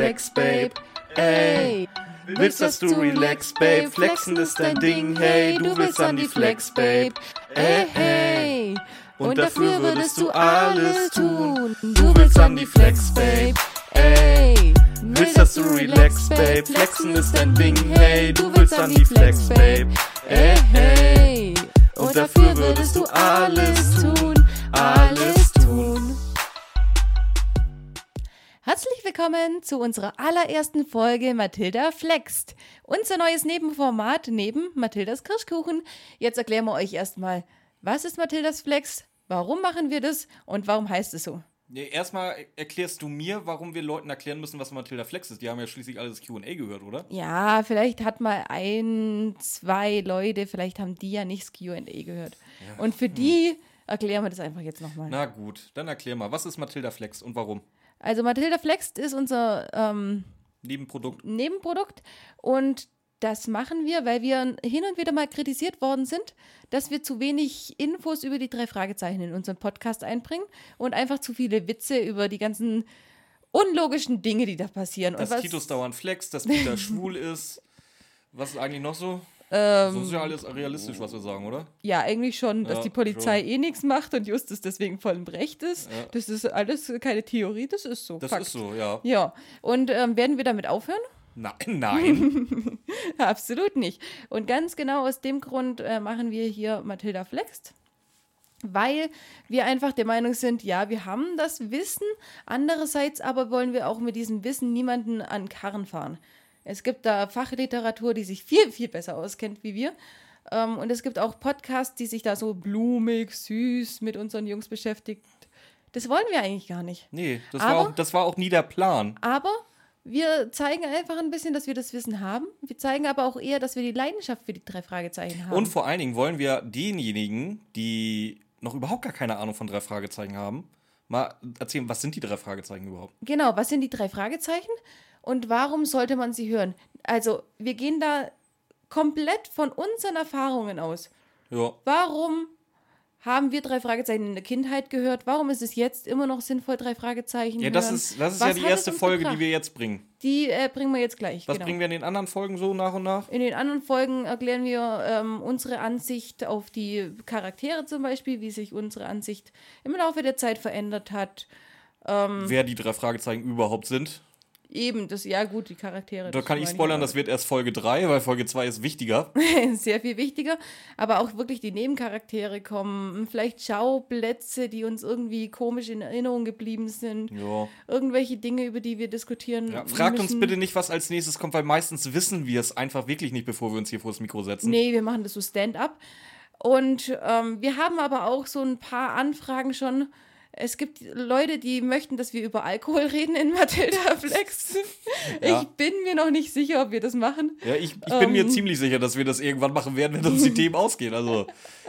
Flex, Babe. Ey. Willst, dass du relax, Babe? Flexen ist dein Ding, hey. Du willst an die Flex, Babe. Ey, hey. Und dafür würdest du alles tun. Du willst an die Flex, Babe. Ey. Willst, dass du relax, Babe? Flexen ist dein Ding, hey. Du willst an die Flex, Babe. Ey, hey. Und dafür würdest du alles tun, alles Herzlich willkommen zu unserer allerersten Folge Mathilda Flext. Unser neues Nebenformat neben Mathildas Kirschkuchen. Jetzt erklären wir euch erstmal, was ist Mathildas Flex, warum machen wir das und warum heißt es so? Nee, erstmal erklärst du mir, warum wir Leuten erklären müssen, was Mathilda Flex ist. Die haben ja schließlich alles QA gehört, oder? Ja, vielleicht hat mal ein, zwei Leute, vielleicht haben die ja nicht das QA gehört. Ja. Und für die erklären wir das einfach jetzt nochmal. Na gut, dann erklär mal, was ist Mathilda Flex und warum? Also Mathilda Flext ist unser ähm, Nebenprodukt. Nebenprodukt und das machen wir, weil wir hin und wieder mal kritisiert worden sind, dass wir zu wenig Infos über die drei Fragezeichen in unseren Podcast einbringen und einfach zu viele Witze über die ganzen unlogischen Dinge, die da passieren. Dass Titus dauernd flex, dass Peter schwul ist. Was ist eigentlich noch so? Ähm, so ist ja alles realistisch, was wir sagen, oder? ja, eigentlich schon, dass Ja, die Polizei eh nichts macht und Justus deswegen voll im Recht ist. Ja. Das ist alles keine Theorie, das ist so. Das Fakt. ist so, ja. Ja, und ähm, werden wir damit aufhören? Nein, nein. Absolut nicht. Und ganz genau aus dem Grund äh, machen wir hier Mathilda Flext. Weil wir einfach der Meinung sind, ja, wir haben das Wissen, andererseits aber wollen wir auch mit diesem Wissen niemanden an Karren fahren. Es gibt da Fachliteratur, die sich viel, viel besser auskennt wie wir. Ähm, und es gibt auch Podcasts, die sich da so blumig, süß mit unseren Jungs beschäftigt. Das wollen wir eigentlich gar nicht. Nee, das war, Aber- auch, das war auch nie der Plan. Aber wir zeigen einfach ein bisschen, dass wir das Wissen haben. Wir zeigen aber auch eher, dass wir die Leidenschaft für die drei Fragezeichen haben. Und vor allen Dingen wollen wir denjenigen, die noch überhaupt gar keine Ahnung von drei Fragezeichen haben, mal erzählen, was sind die drei Fragezeichen überhaupt? genau, was sind die drei Fragezeichen und warum sollte man sie hören? Also, wir gehen da komplett von unseren Erfahrungen aus. Ja. Warum haben wir drei Fragezeichen in der Kindheit gehört? Warum ist es jetzt immer noch sinnvoll, drei Fragezeichen Ja, das hören? ist, das ist Was ja die erste Folge, gebracht? die wir jetzt bringen. Die äh, bringen wir jetzt gleich. Was genau. bringen wir in den anderen Folgen so nach und nach? In den anderen Folgen erklären wir ähm, unsere Ansicht auf die Charaktere zum Beispiel, wie sich unsere Ansicht im Laufe der Zeit verändert hat. Ähm. Wer die drei Fragezeichen überhaupt sind. Eben, das, ja gut, die Charaktere. Da kann ich spoilern, das wird erst Folge 3, weil Folge 2 ist wichtiger. sehr viel wichtiger. Aber auch wirklich die Nebencharaktere kommen. Vielleicht Schauplätze, die uns irgendwie komisch in Erinnerung geblieben sind. Ja. Irgendwelche Dinge, über die wir diskutieren. ja fragt uns müssen. bitte nicht, was als nächstes kommt, weil meistens wissen wir es einfach wirklich nicht, bevor wir uns hier vor das Mikro setzen. Nee, wir machen das so Stand-up. Und ähm, wir haben aber auch so ein paar Anfragen schon. Es gibt Leute, die möchten, dass wir über Alkohol reden in Matilda Flex. Ja. Ich bin mir noch nicht sicher, ob wir das machen. Ja, ich, ich bin mir Ähm. ziemlich sicher, dass wir das irgendwann machen werden, wenn uns die Themen ausgehen. Also,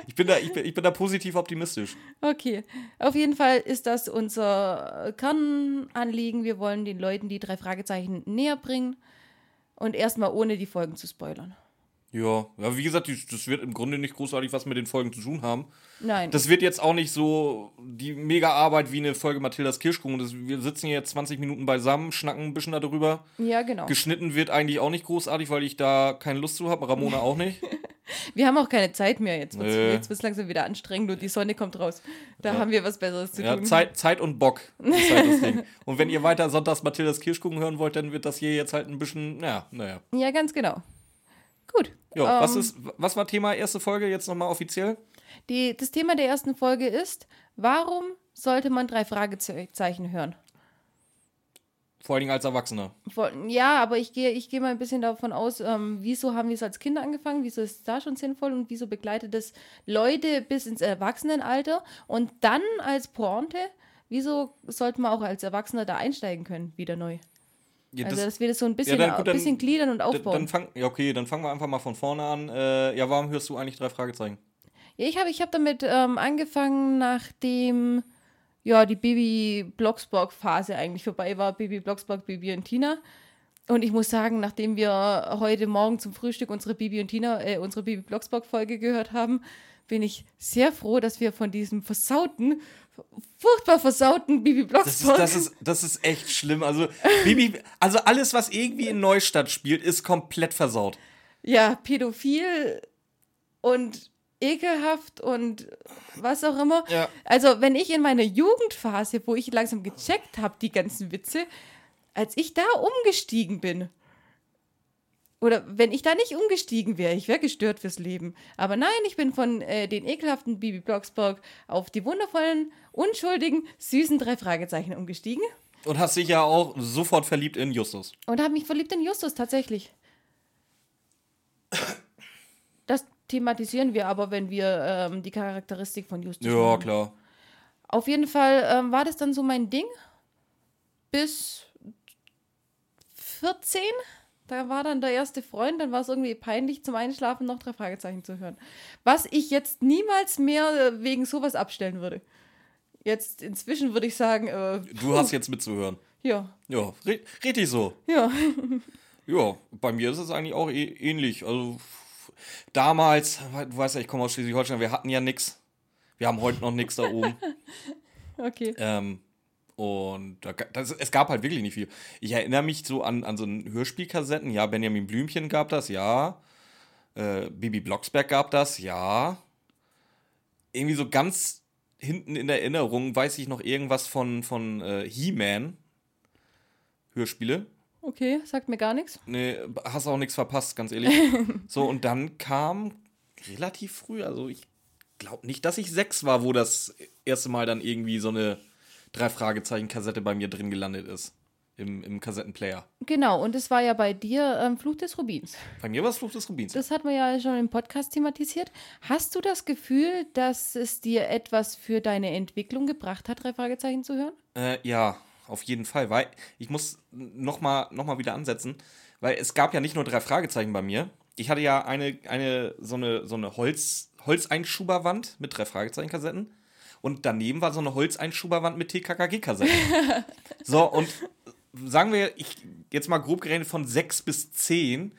ich bin da, ich bin, ich bin da positiv optimistisch. Okay. Auf jeden Fall ist das unser Kernanliegen. Wir wollen den Leuten die drei Fragezeichen näher bringen. Und erstmal ohne die Folgen zu spoilern. Ja, ja wie gesagt, das wird im Grunde nicht großartig was mit den Folgen zu tun haben. Nein. Das wird jetzt auch nicht so die mega Arbeit wie eine Folge Mathildas Kirschkuchen. Das, wir sitzen hier jetzt 20 Minuten beisammen, schnacken ein bisschen darüber. ja, genau. Geschnitten wird eigentlich auch nicht großartig, weil ich da keine Lust zu habe. Ramona auch nicht. Wir haben auch keine Zeit mehr. Jetzt wird Nö. es jetzt langsam wieder anstrengend und die Sonne kommt raus. Da haben wir was Besseres zu Ja, tun. Zeit, Zeit und Bock ist halt das Ding. Und wenn ihr weiter sonntags Mathildas Kirschkuchen hören wollt, dann wird das hier jetzt halt ein bisschen, naja, naja. Ja, ganz genau. Gut. Ja, was, Ähm, ist, was war Thema erste Folge jetzt nochmal offiziell? Die, das Thema der ersten Folge ist, warum sollte man drei Fragezeichen hören? Vor allen Dingen als Erwachsener. Ja, aber ich gehe ich gehe mal ein bisschen davon aus, ähm, wieso haben wir es als Kinder angefangen, wieso ist es da schon sinnvoll und wieso begleitet es Leute bis ins Erwachsenenalter und dann als Pointe, wieso sollte man auch als Erwachsener da einsteigen können, wieder neu? Ja, Also, das- dass wir das so ein bisschen, dann gut, dann- bisschen gliedern und aufbauen. dann fang, ja, okay, dann fangen wir einfach mal von vorne an. Äh, ja, warum hörst du eigentlich drei Fragezeichen? Ja, ich habe ich hab damit ähm, angefangen, nachdem ja, die Baby Blocksberg-Phase eigentlich vorbei war. Baby Blocksberg, Baby und Tina. Und ich muss sagen, nachdem wir heute Morgen zum Frühstück unsere Bibi und Tina, äh, unsere Bibi Blocksberg-Folge gehört haben, bin ich sehr froh, dass wir von diesem versauten, furchtbar versauten Bibi Das ist, Blocksberg. das, ist, das ist echt schlimm. Also, Bibi, also alles, was irgendwie in Neustadt spielt, ist komplett versaut. ja, pädophil und ekelhaft und was auch immer. Ja. Also, wenn ich in meiner Jugendphase, wo ich langsam gecheckt habe, die ganzen Witze, als ich da umgestiegen bin, oder wenn ich da nicht umgestiegen wäre, ich wäre gestört fürs Leben. Aber nein, ich bin von äh, den ekelhaften Bibi Blocksberg auf die wundervollen, unschuldigen, süßen drei Fragezeichen umgestiegen Und hast dich ja auch sofort verliebt in Justus. und habe mich verliebt in Justus tatsächlich. Das thematisieren wir aber, wenn wir ähm, die Charakteristik von Justus Ja, machen. klar. Auf jeden Fall ähm, war das dann so mein Ding bis 14. Da war dann der erste Freund, dann war es irgendwie peinlich zum Einschlafen noch drei Fragezeichen zu hören. Was ich jetzt niemals mehr äh, wegen sowas abstellen würde. Jetzt inzwischen würde ich sagen, äh, Du hast jetzt mitzuhören. ja, Ja, ri- richtig so. ja. Ja, bei mir ist es eigentlich auch eh- ähnlich. Also damals, du weißt ja, ich komme aus Schleswig-Holstein, wir hatten ja nichts. Wir haben heute noch nichts da oben. Okay. Ähm, und das, es gab halt wirklich nicht viel. Ich erinnere mich so an, an so ein Hörspielkassetten. Ja, Benjamin Blümchen gab das, ja. Äh, Bibi Blocksberg gab das, ja. Irgendwie so ganz hinten in der Erinnerung weiß ich noch irgendwas von, von äh, He-Man. Hörspiele. Okay, sagt mir gar nichts. Nee, hast auch nichts verpasst, ganz ehrlich. so, und dann kam relativ früh, also ich glaube nicht, dass ich sechs war, wo das erste Mal dann irgendwie so eine Drei-Fragezeichen-Kassette bei mir drin gelandet ist. Im, im Kassettenplayer. Genau, und es war ja bei dir ähm, Fluch des Rubins. Bei mir war es Fluch des Rubins. Das hat man ja schon im Podcast thematisiert. Hast du das Gefühl, dass es dir etwas für deine Entwicklung gebracht hat, drei Fragezeichen zu hören? Äh, ja, auf jeden Fall, weil ich muss nochmal noch mal wieder ansetzen, weil es gab ja nicht nur drei Fragezeichen bei mir. Ich hatte ja eine, eine so eine, so eine Holz, Holzeinschuberwand mit drei Fragezeichen-Kassetten und daneben war so eine Holzeinschuberwand mit TKKG-Kassetten. so, und sagen wir, ich jetzt mal grob gerechnet von sechs bis zehn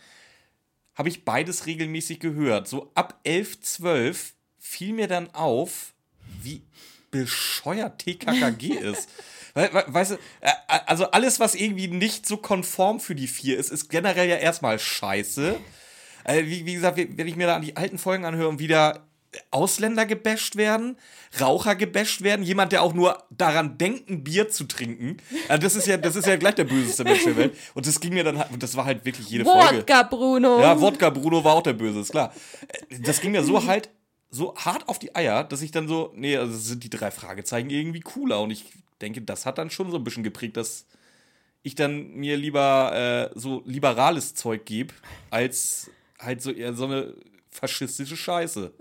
habe ich beides regelmäßig gehört. So ab 11, 12 fiel mir dann auf, wie bescheuert TKKG ist. We we weißt du, äh, äh, also alles, was irgendwie nicht so konform für die vier ist, ist generell ja erstmal scheiße. Äh, wie, wie gesagt, wenn ich mir da an die alten Folgen anhöre und wieder Ausländer gebasht werden, Raucher gebasht werden, jemand, der auch nur daran denkt, ein Bier zu trinken. Äh, das ist ja, das ist ja gleich der böseste Mensch der Welt. Und das ging mir dann, halt- und das war halt wirklich jede Folge. Wodka, Bruno! Ja, Wodka Bruno war auch der Böse, ist klar. Das ging mir so halt so hart auf die Eier, dass ich dann so, nee, also sind die drei Fragezeichen irgendwie cooler. Und ich denke, das hat dann schon so ein bisschen geprägt, dass ich dann mir lieber äh, so liberales Zeug gebe, als halt so eher so eine faschistische Scheiße.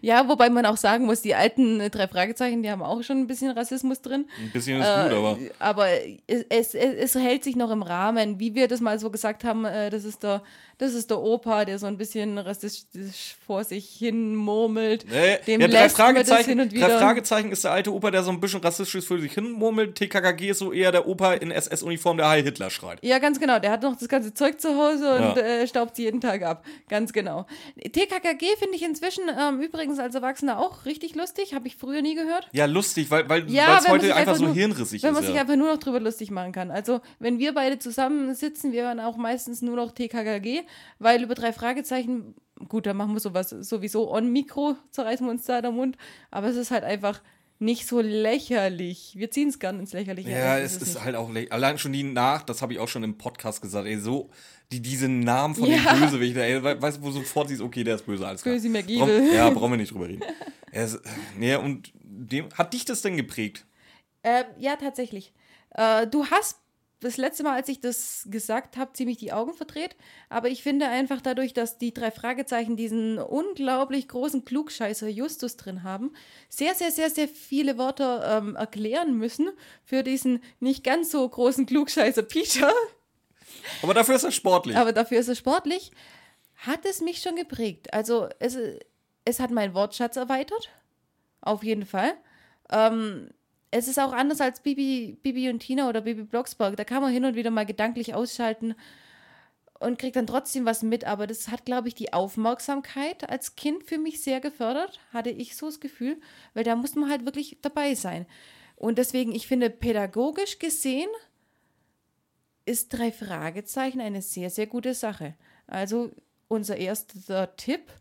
Ja, wobei man auch sagen muss, die alten äh, drei Fragezeichen, die haben auch schon ein bisschen Rassismus drin. Ein bisschen ist gut, aber. Äh, aber es, es, es hält sich noch im Rahmen, wie wir das mal so gesagt haben, äh, das ist der, das ist der Opa, der so ein bisschen rassistisch vor sich hin murmelt. Nee, Dem ja, drei, Fragezeichen, hin und drei wieder. Fragezeichen ist der alte Opa, der so ein bisschen rassistisch für sich hin murmelt. TKKG ist so eher der Opa in SS-Uniform, der Heil Hitler schreit. Ja, ganz genau. Der hat noch das ganze Zeug zu Hause und Ja. äh, staubt sie jeden Tag ab. Ganz genau. TKKG finde ich inzwischen ähm, übrigens als Erwachsener auch richtig lustig. Habe ich früher nie gehört. Ja, lustig, weil weil Ja, weil es heute sich einfach so nur, hirnrissig Wenn man ist. sich ja. einfach nur noch drüber lustig machen kann. Also, wenn wir beide zusammen sitzen, wir hören auch meistens nur noch TKKG, weil über drei Fragezeichen, gut, da machen wir sowas sowieso on Mikro, zerreißen wir uns da der Mund, aber es ist halt einfach nicht so lächerlich. Wir ziehen es gern ins Lächerliche. Ja, es ist nicht. halt auch le- allein schon die nach, das habe ich auch schon im Podcast gesagt, ey, so die diese Namen von Ja. den Bösewichten, ey, we- weißt du, wo sofort siehst, okay, der ist böse, alles klar. Böse. Brauch- Ja, brauchen wir nicht drüber reden. Er ist, nee, und dem, hat dich das denn geprägt? Äh, ja, tatsächlich. Äh, du hast das letzte Mal, als ich das gesagt habe, ziemlich die Augen verdreht. Aber ich finde einfach dadurch, dass die drei Fragezeichen diesen unglaublich großen Klugscheißer Justus drin haben, sehr, sehr, sehr, sehr viele Wörter ähm, erklären müssen für diesen nicht ganz so großen Klugscheißer Peter. Aber dafür ist er sportlich. Aber dafür ist er sportlich. Hat es mich schon geprägt. Also es, es hat meinen Wortschatz erweitert. Auf jeden Fall. Ähm, es ist auch anders als Bibi, Bibi und Tina oder Bibi Blocksberg. Da kann man hin und wieder mal gedanklich ausschalten und kriege dann trotzdem was mit. Aber das hat, glaube ich, die Aufmerksamkeit als Kind für mich sehr gefördert, hatte ich so das Gefühl, weil da muss man halt wirklich dabei sein. Und deswegen, ich finde, pädagogisch gesehen ist drei Fragezeichen eine sehr, sehr gute Sache. Also unser erster Tipp,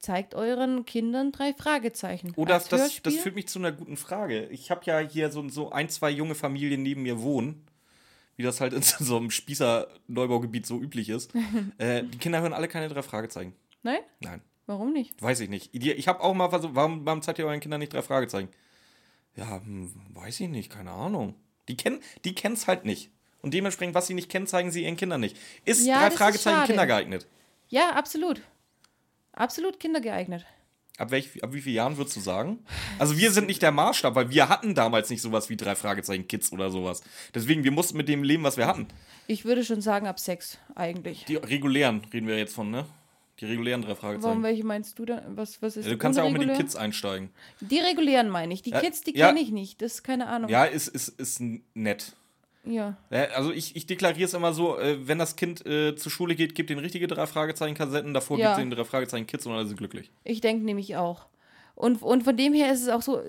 zeigt euren Kindern drei Fragezeichen. Oh, das, das, das führt mich zu einer guten Frage. Ich habe ja hier so, so ein, zwei junge Familien neben mir wohnen, wie das halt in so einem Spießer-Neubaugebiet so üblich ist. äh, die Kinder hören alle keine drei Fragezeichen. Nein? Nein. Warum nicht? Weiß ich nicht. Ich habe auch mal versucht, warum, warum zeigt ihr euren Kindern nicht drei Fragezeichen? Ja, hm, weiß ich nicht, keine Ahnung. Die kennen die es halt nicht. Und dementsprechend, was sie nicht kennen, zeigen sie ihren Kindern nicht. Ist ja, drei Fragezeichen Kinder geeignet? Ja, absolut. Absolut kindergeeignet. Ab, welch, ab wie vielen Jahren würdest du sagen? Also wir sind nicht der Maßstab, weil wir hatten damals nicht sowas wie drei Fragezeichen Kids oder sowas. Deswegen, wir mussten mit dem leben, was wir hatten. Ich würde schon sagen, ab sechs eigentlich. Die regulären reden wir jetzt von, ne? Die regulären drei Fragezeichen. Warum, welche meinst du da? Was, was ist ja, du kannst ja auch mit den Kids einsteigen. Die regulären meine ich. Die ja, Kids, die ja, kenne ich nicht. Das ist keine Ahnung. Ja, ist, ist, ist nett. Ja. Also ich, ich deklariere es immer so, äh, wenn das Kind äh, zur Schule geht, gibt den richtige drei Fragezeichen-Kassetten, davor ja. gibt es den drei Fragezeichen-Kids und alle sind glücklich. Ich denke nämlich auch. Und, und von dem her ist es auch so,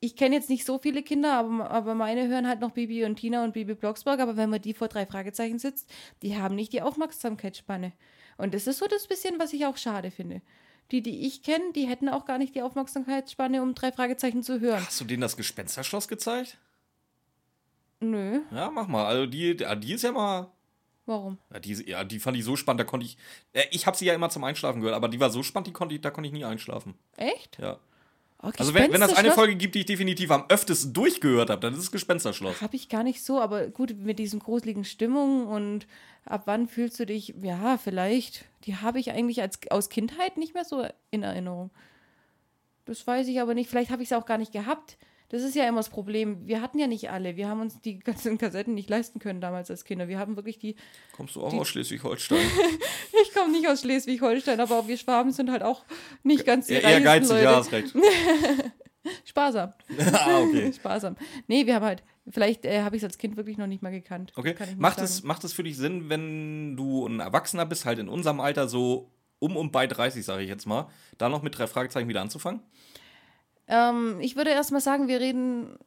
ich kenne jetzt nicht so viele Kinder, aber, aber meine hören halt noch Bibi und Tina und Bibi Blocksberg, aber wenn man die vor drei Fragezeichen sitzt, die haben nicht die Aufmerksamkeitsspanne. Und das ist so das bisschen, was ich auch schade finde. Die, die ich kenne, die hätten auch gar nicht die Aufmerksamkeitsspanne, um drei Fragezeichen zu hören. Hast du denen das Gespensterschloss gezeigt? Nö. Ja, mach mal. Also die, die ist ja mal. Warum? Ja die, ja, die fand ich so spannend, da konnte ich. Äh, ich habe sie ja immer zum Einschlafen gehört, aber die war so spannend, die konnte ich, da konnte ich nie einschlafen. Echt? Ja. Okay, also wenn, wenn das eine Folge gibt, die ich definitiv am öftesten durchgehört habe, dann ist es Gespensterschloss. Habe ich gar nicht so, aber gut, mit diesen gruseligen Stimmungen und ab wann fühlst du dich, ja, vielleicht, die habe ich eigentlich als, aus Kindheit nicht mehr so in Erinnerung. Das weiß ich aber nicht, vielleicht habe ich es auch gar nicht gehabt. Das ist ja immer das Problem. Wir hatten ja nicht alle. Wir haben uns die ganzen Kassetten nicht leisten können damals als Kinder. Wir haben wirklich die. Kommst du auch die, aus Schleswig-Holstein? ich komme nicht aus Schleswig-Holstein, aber wir Schwaben sind halt auch nicht ganz die Eher geizig, Leute. ja, hast recht. Sparsam. ah, okay. Sparsam. Nee, wir haben halt, vielleicht äh, habe ich es als Kind wirklich noch nicht mal gekannt. Okay. Macht es, macht es für dich Sinn, wenn du ein Erwachsener bist, halt in unserem Alter so um und bei 30, sage ich jetzt mal, da noch mit drei Fragezeichen wieder anzufangen? Ähm, ich würde erstmal sagen, wir reden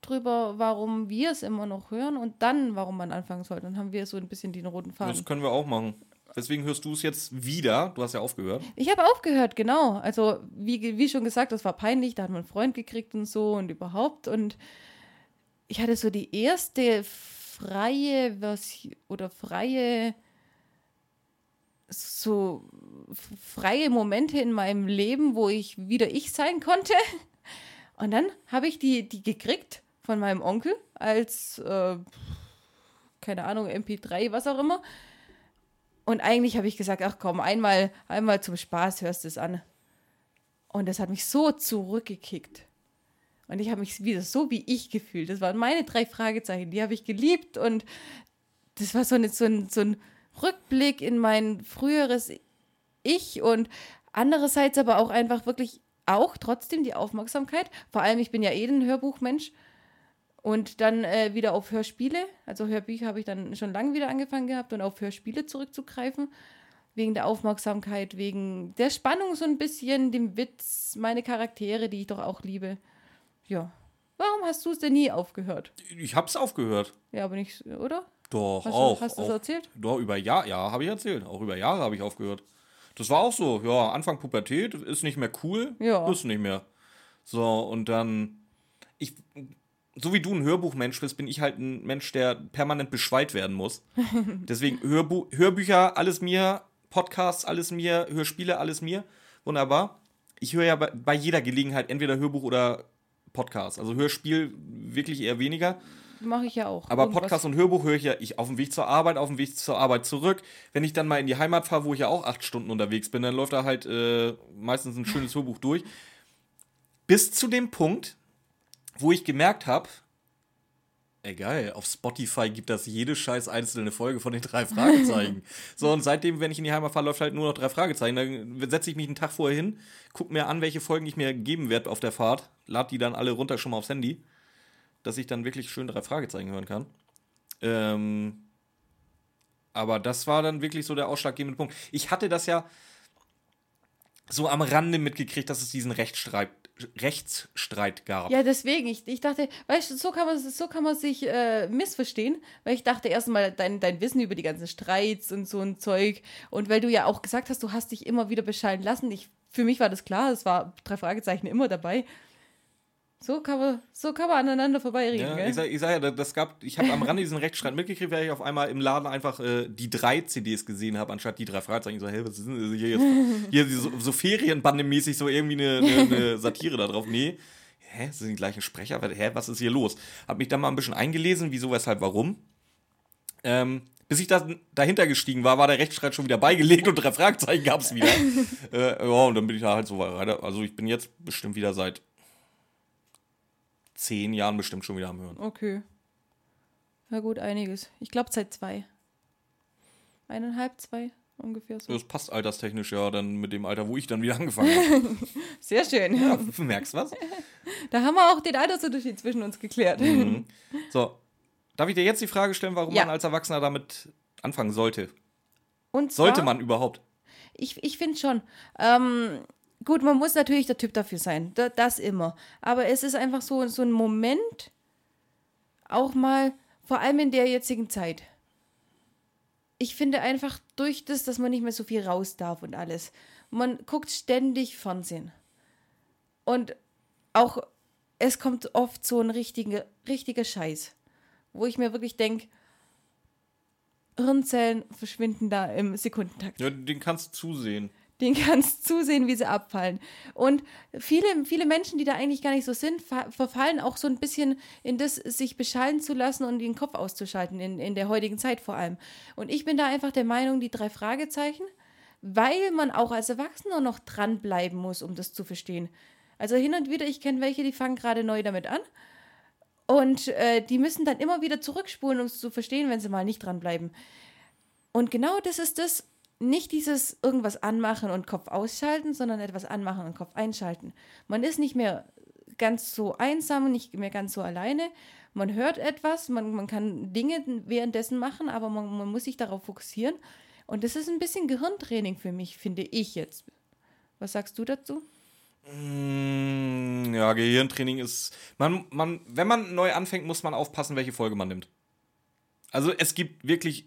drüber, warum wir es immer noch hören und dann, warum man anfangen soll. Dann haben wir so ein bisschen den roten Faden. Das können wir auch machen. Deswegen hörst du es jetzt wieder. Du hast ja aufgehört. Ich habe aufgehört, genau. Also, wie, wie schon gesagt, das war peinlich. Da hat man einen Freund gekriegt und so und überhaupt. Und ich hatte so die erste freie Version oder freie so freie Momente in meinem Leben, wo ich wieder ich sein konnte. Und dann habe ich die, die gekriegt von meinem Onkel als, äh, keine Ahnung, MP3, was auch immer. Und eigentlich habe ich gesagt, ach komm, einmal, einmal zum Spaß hörst du es an. Und das hat mich so zurückgekickt. Und ich habe mich wieder so wie ich gefühlt. Das waren meine drei Fragezeichen, die habe ich geliebt. Und das war so, eine, so, ein, so ein Rückblick in mein früheres Ich und andererseits aber auch einfach wirklich auch trotzdem die Aufmerksamkeit. Vor allem, ich bin ja eh ein Hörbuchmensch. Und dann äh, wieder auf Hörspiele, also Hörbücher habe ich dann schon lange wieder angefangen gehabt und auf Hörspiele zurückzugreifen. Wegen der Aufmerksamkeit, wegen der Spannung so ein bisschen, dem Witz, meine Charaktere, die ich doch auch liebe. Ja. Warum hast du es denn nie aufgehört? Ich habe es aufgehört. Ja, aber nicht, oder? Doch, hast auch. Du, hast du das erzählt? Doch, über Jahre, ja, habe ich erzählt. Auch über Jahre habe ich aufgehört. Das war auch so, ja, Anfang Pubertät, ist nicht mehr cool, ja. ist nicht mehr. So, und dann, ich, so wie du ein Hörbuchmensch bist, bin ich halt ein Mensch, der permanent beschweit werden muss. Deswegen Hörbu Hörbücher, alles mir, Podcasts, alles mir, Hörspiele, alles mir. Wunderbar. Ich höre ja bei, bei jeder Gelegenheit entweder Hörbuch oder Podcast. Also Hörspiel wirklich eher weniger. Mache ich ja auch. Aber Irgendwas. Podcast und Hörbuch höre ich ja ich auf dem Weg zur Arbeit, auf dem Weg zur Arbeit zurück. Wenn ich dann mal in die Heimat fahre, wo ich ja auch acht Stunden unterwegs bin, dann läuft da halt äh, meistens ein schönes Hörbuch durch. Bis zu dem Punkt, wo ich gemerkt habe, ey geil, auf Spotify gibt das jede scheiß einzelne Folge von den drei Fragezeichen. so, und seitdem, wenn ich in die Heimat fahre, läuft halt nur noch drei Fragezeichen. Dann setze ich mich einen Tag vorher hin, gucke mir an, welche Folgen ich mir geben werde auf der Fahrt, lade die dann alle runter schon mal aufs Handy dass ich dann wirklich schön drei Fragezeichen hören kann. Ähm, Aber das war dann wirklich so der ausschlaggebende Punkt. Ich hatte das ja so am Rande mitgekriegt, dass es diesen Rechtsstreit, Rechtsstreit gab. Ja, deswegen. Ich, ich dachte, weißt du, so kann man, so kann man sich äh, missverstehen, weil ich dachte erstmal, dein, dein Wissen über die ganzen Streits und so ein Zeug und weil du ja auch gesagt hast, du hast dich immer wieder bescheiden lassen. Ich, für mich war das klar, es war drei Fragezeichen immer dabei. So kann man, so kann man aneinander vorbeireden. Ja, gell? ich sag, ich sag ja, das gab, ich habe am Rande diesen Rechtsstreit mitgekriegt, weil ich auf einmal im Laden einfach äh, die drei CDs gesehen habe, anstatt die drei Fragezeichen. Ich so, hey, was ist denn hier jetzt? Hier so, so Ferienbande-mäßig so irgendwie eine, eine, eine Satire da drauf. Nee, hä, sind die gleichen Sprecher? Hä, was ist hier los? Hab mich dann mal ein bisschen eingelesen, wieso, weshalb, warum. Ähm, bis ich da, dahinter gestiegen war, war der Rechtsstreit schon wieder beigelegt und drei Fragezeichen gab es wieder. äh, ja, und dann bin ich da halt so weiter. Also ich bin jetzt bestimmt wieder seit zehn Jahren bestimmt schon wieder am Hören. Okay. Na gut, einiges. Ich glaube seit zwei. Eineinhalb, zwei ungefähr so. Das passt alterstechnisch ja dann mit dem Alter, wo ich dann wieder angefangen habe. Sehr schön. ja, du merkst was? Da haben wir auch den Altersunterschied zwischen uns geklärt. Mhm. So, darf ich dir jetzt die Frage stellen, warum Ja. man als Erwachsener damit anfangen sollte? Und zwar, Sollte man überhaupt? Ich, ich finde schon. Ähm, gut, man muss natürlich der Typ dafür sein. Da, das immer. Aber es ist einfach so, so ein Moment, auch mal, vor allem in der jetzigen Zeit. Ich finde einfach durch das, dass man nicht mehr so viel raus darf und alles. Man guckt ständig Fernsehen. Und auch, es kommt oft so ein richtiger, richtiger Scheiß. Wo ich mir wirklich denke, Hirnzellen verschwinden da im Sekundentakt Ja, den kannst du zusehen. Den kannst zusehen, wie sie abfallen. Und viele, viele Menschen, die da eigentlich gar nicht so sind, ver verfallen auch so ein bisschen in das, sich beschallen zu lassen und den Kopf auszuschalten, in, in der heutigen Zeit vor allem. Und ich bin da einfach der Meinung, die drei Fragezeichen, weil man auch als Erwachsener noch dranbleiben muss, um das zu verstehen. Also hin und wieder, ich kenne welche, die fangen gerade neu damit an. Und äh, die müssen dann immer wieder zurückspulen, um es zu verstehen, wenn sie mal nicht dranbleiben. Und genau das ist das, nicht dieses irgendwas anmachen und Kopf ausschalten, sondern etwas anmachen und Kopf einschalten. Man ist nicht mehr ganz so einsam, nicht mehr ganz so alleine. Man hört etwas, man, man kann Dinge währenddessen machen, aber man, man muss sich darauf fokussieren. Und das ist ein bisschen Gehirntraining für mich, finde ich jetzt. Was sagst du dazu? Mm, Ja, Gehirntraining ist. Man, man, wenn man neu anfängt, muss man aufpassen, welche Folge man nimmt. Also es gibt wirklich,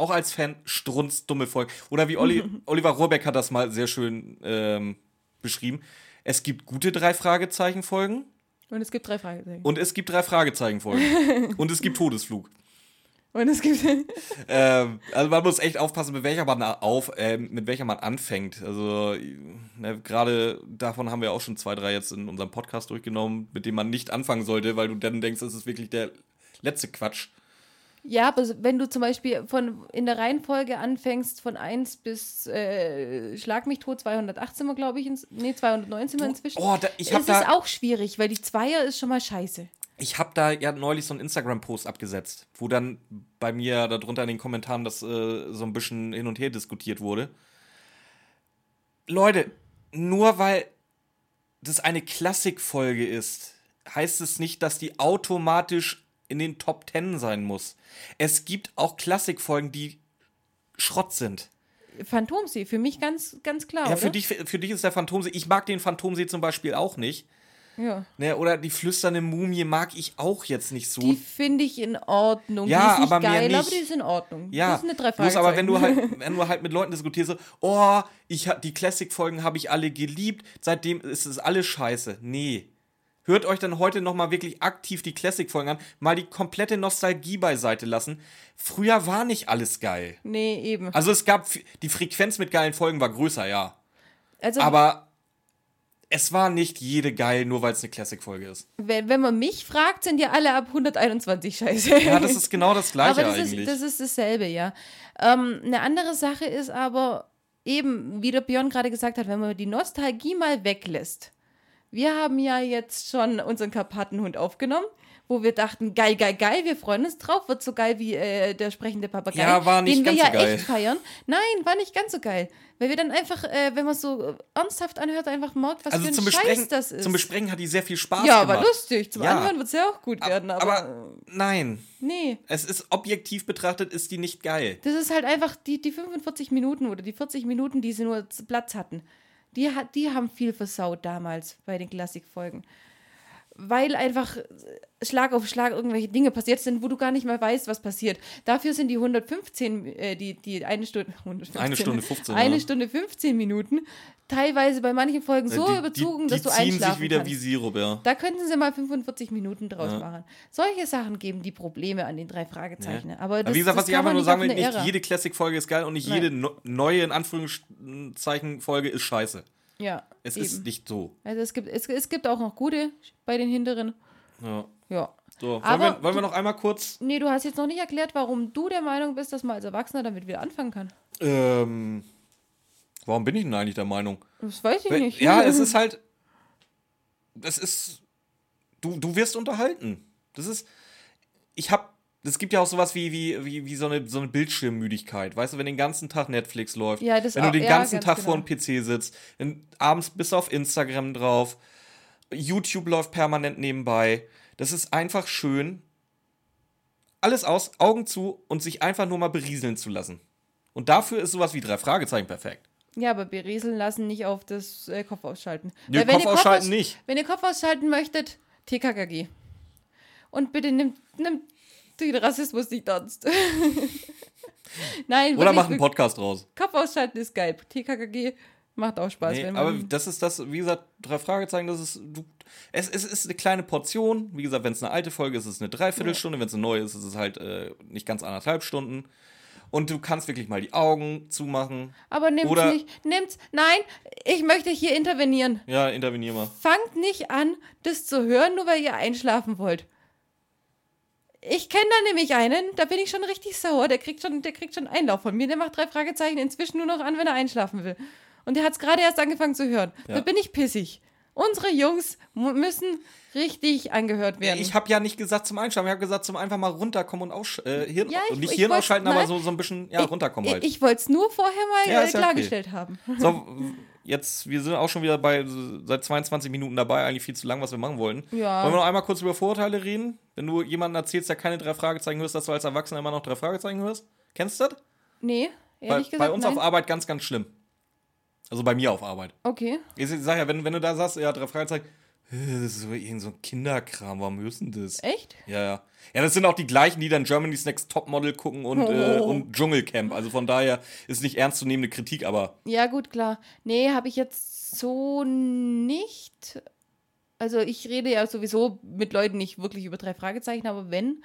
auch als Fan, strunzdumme Folgen. Oder wie Olli, Oliver Rohrbeck hat das mal sehr schön ähm, beschrieben. Es gibt gute drei Fragezeichen Folgen Und es gibt drei Fragezeichen. und es gibt drei Fragezeichen Folgen und es gibt Todesflug. Und es gibt. ähm, also man muss echt aufpassen, mit welcher man auf, äh, mit welcher man anfängt. Also ne, gerade davon haben wir auch schon zwei, drei jetzt in unserem Podcast durchgenommen, mit dem man nicht anfangen sollte, weil du dann denkst, das ist wirklich der letzte Quatsch. Ja, aber wenn du zum Beispiel von, in der Reihenfolge anfängst von 1 bis äh, Schlag mich tot, 208 sind wir, glaube ich, ins, nee, 209 sind wir inzwischen. Oh, da, ich habe es ist da, auch schwierig, weil die Zweier ist schon mal scheiße. ich hab da ja neulich so einen Instagram-Post abgesetzt, wo dann bei mir darunter in den Kommentaren das äh, so ein bisschen hin und her diskutiert wurde. Leute, nur weil das eine Klassikfolge ist, heißt es nicht, dass die automatisch in den Top Ten sein muss. Es gibt auch Klassikfolgen, die Schrott sind. Phantomsee, für mich ganz, ganz klar. Ja, oder? für dich, für dich ist der Phantomsee. Ich mag den Phantomsee zum Beispiel auch nicht. Ja. Ne, oder die flüsternde Mumie mag ich auch jetzt nicht so. Die finde ich in Ordnung. Ja, die ist nicht aber geil, nicht. aber die ist in Ordnung. Ja, das ist eine bloß aber wenn du halt, wenn du halt mit Leuten diskutierst, so, oh, ich hab, die Classic-Folgen habe ich alle geliebt, seitdem ist es alles scheiße. Nee. Hört euch dann heute nochmal wirklich aktiv die Classic-Folgen an, mal die komplette Nostalgie beiseite lassen. Früher war nicht alles geil. Nee, eben. Also es gab, die Frequenz mit geilen Folgen war größer, ja. Also, Aber es war nicht jede geil, nur weil es eine Classic-Folge ist. wenn, wenn man mich fragt, sind ja alle ab 121 scheiße. Ja, das ist genau das Gleiche aber das eigentlich. Ist, das ist dasselbe, ja. Ähm, eine andere Sache ist aber eben, wie der Björn gerade gesagt hat, wenn man die Nostalgie mal weglässt, wir haben ja jetzt schon unseren Karpatenhund aufgenommen, wo wir dachten, geil, geil, geil, wir freuen uns drauf, wird so geil wie äh, der sprechende Papagei, Ja, war nicht den wir ganz ja so geil. echt feiern. Nein, war nicht ganz so geil, weil wir dann einfach, äh, wenn man so ernsthaft anhört, einfach merkt, was Also für ein zum Scheiß Besprechen, das ist. zum Besprechen hat die sehr viel Spaß ja, gemacht. war lustig. Zum Ja. Anhören wird es ja auch gut werden, aber, aber nein, nee. es ist objektiv betrachtet, ist die nicht geil. Das ist halt einfach die, die 45 Minuten oder die 40 Minuten, die sie nur Platz hatten. Die, die haben viel versaut damals bei den Klassikfolgen. Weil einfach Schlag auf Schlag irgendwelche Dinge passiert sind, wo du gar nicht mehr weißt, was passiert. Dafür sind die 115, äh, die, die eine Stunde, 115, Eine Stunde 15, eine ja. Stunde 15 Minuten, teilweise bei manchen Folgen so die, überzogen, die, dass die du ziehen einschlafen sich wieder kannst. wie Sirup, ja. Da könnten sie mal 45 Minuten draus machen. Solche Sachen geben die Probleme an den drei Fragezeichen. Aber, das, Aber wie gesagt, was ich einfach nur sagen will, nicht Ära. jede Classic-Folge ist geil und nicht Nein. jede no neue, in Anführungszeichen, Folge ist scheiße. Ja, Es eben. ist nicht so. Also es gibt, es, es gibt auch noch gute bei den hinteren. Ja. Ja. So, wollen, Aber wir, wollen wir noch einmal kurz. Nee, du hast jetzt noch nicht erklärt, warum du der Meinung bist, dass man als Erwachsener damit wieder anfangen kann. Ähm, warum bin ich denn eigentlich der Meinung? Das weiß ich nicht. Ja, es ist halt. Es ist. Du, du wirst unterhalten. Das ist. Ich hab. Es gibt ja auch sowas wie, wie, wie, wie so, eine, so eine Bildschirmmüdigkeit. Weißt du, wenn den ganzen Tag Netflix läuft, Ja, wenn du auch- den ja, ganzen ganz Tag genau. vor dem PC sitzt, wenn abends bist du auf Instagram drauf, YouTube läuft permanent nebenbei. Das ist einfach schön. Alles aus, Augen zu und sich einfach nur mal berieseln zu lassen. Und dafür ist sowas wie drei Fragezeichen perfekt. Ja, aber berieseln lassen nicht auf das äh, Kopf ausschalten. Nee, Kopf ihr ausschalten aus- nicht. Wenn ihr Kopf ausschalten möchtet, TKKG. Und bitte nimmt, nimmt den Rassismus nicht ernst. Nein, Oder mach einen Podcast draus. Kopf ausschalten ist geil. TKKG macht auch Spaß. Nee, aber das ist das, wie gesagt, drei Fragezeichen, das ist, du, es, es ist eine kleine Portion. Wie gesagt, wenn es eine alte Folge ist, ist es eine Dreiviertelstunde. Wenn es eine neue ist, ist es halt äh, nicht ganz anderthalb Stunden. Und du kannst wirklich mal die Augen zumachen. aber nimmt's oder- nicht. Nimmt's. Nein, ich möchte hier intervenieren. Ja, intervenier mal. Fangt nicht an, das zu hören, nur weil ihr einschlafen wollt. Ich kenne da nämlich einen, da bin ich schon richtig sauer. Der kriegt schon, der kriegt schon Einlauf von mir. Der macht drei Fragezeichen inzwischen nur noch an, wenn er einschlafen will. Und der hat es gerade erst angefangen zu hören. Da Ja. bin ich pissig. Unsere Jungs müssen richtig angehört werden. Ich habe ja nicht gesagt zum Einschlafen, ich habe gesagt zum einfach mal runterkommen und aussch äh, Hirn Ja, ich- nicht ich Hirn ausschalten, aber so, so ein bisschen ja, runterkommen halt. Ich, ich wollte es nur vorher mal Ja, äh, ja okay. klargestellt haben. So, jetzt, wir sind auch schon wieder bei seit 22 Minuten dabei, eigentlich viel zu lang, was wir machen wollten. Ja. Wollen wir noch einmal kurz über Vorurteile reden? Wenn du jemanden erzählst, der keine drei Fragezeichen hörst, dass du als Erwachsener immer noch drei Fragezeichen hörst? Kennst du das? Nee, Bei, ehrlich gesagt. bei uns nein. auf Arbeit ganz, ganz schlimm. Also bei mir auf Arbeit. Okay. Ich sag ja, wenn, wenn du da sagst, ja, drei Fragezeichen, äh, das ist irgend so ein Kinderkram, warum denn das? Echt? Ja, ja. Ja, das sind auch die gleichen, die dann Germany's Next Topmodel gucken und, äh, Oh. und Dschungelcamp. Also von daher ist nicht ernstzunehmende Kritik, aber Ja, gut, klar. Nee, habe ich jetzt so nicht. Also ich rede ja sowieso mit Leuten nicht wirklich über drei Fragezeichen, aber wenn,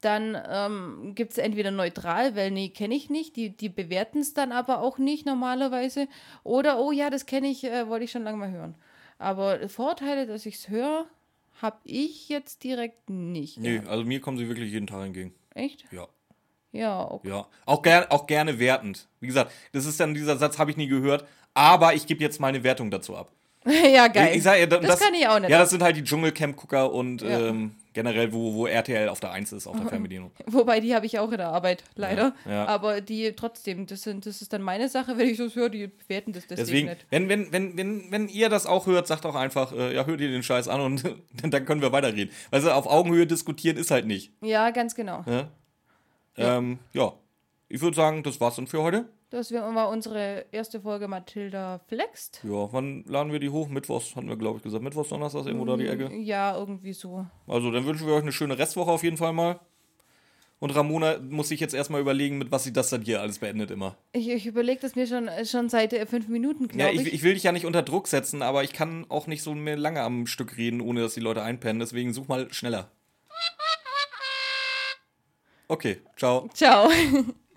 dann ähm, gibt es entweder neutral, weil nee, kenne ich nicht, die, die bewerten es dann aber auch nicht normalerweise. Oder, oh ja, das kenne ich, äh, wollte ich schon lange mal hören. Aber Vorteile, dass ich es höre, habe ich jetzt direkt nicht. nee, gehabt. also mir kommen sie wirklich jeden Tag entgegen. Echt? Ja. Ja, okay. Ja, auch, ger auch gerne wertend. Wie gesagt, das ist dann dieser Satz, habe ich nie gehört, aber ich gebe jetzt meine Wertung dazu ab. ja, geil. Ich sag, ja, da- das, kann ich auch nicht. Ja, das sind halt die Dschungelcamp-Gucker und Ja. ähm, generell, wo, wo RTL auf der 1 ist, auf der Fernbedienung. Wobei, die habe ich auch in der Arbeit, leider. Ja, ja. Aber die trotzdem, das, sind, das ist dann meine Sache, wenn ich das höre, die bewerten das deswegen, Deswegen, nicht. wenn, wenn, wenn, wenn, wenn ihr das auch hört, sagt auch einfach, äh, ja, hört ihr den Scheiß an und dann können wir weiterreden. Also auf Augenhöhe diskutieren ist halt nicht. Ja, ganz genau. Ne? Ähm, ja, ich würde sagen, das war's dann für heute. Das war unsere erste Folge Mathilda Flext. Ja, wann laden wir die hoch? Mittwochs, hatten wir, glaube ich, gesagt. Mittwochs, Donnerstags, irgendwo da die Ecke. Ja, irgendwie so. Also, dann wünschen wir euch eine schöne Restwoche auf jeden Fall mal. Und Ramona muss sich jetzt erstmal überlegen, mit was sie das dann hier alles beendet immer. Ich, ich überlege das mir schon, schon seit äh, fünf Minuten, Ja, glaube ich, ich. ich will dich ja nicht unter Druck setzen, aber ich kann auch nicht so mehr lange am Stück reden, ohne dass die Leute einpennen. Deswegen such mal schneller. Okay, ciao. Ciao.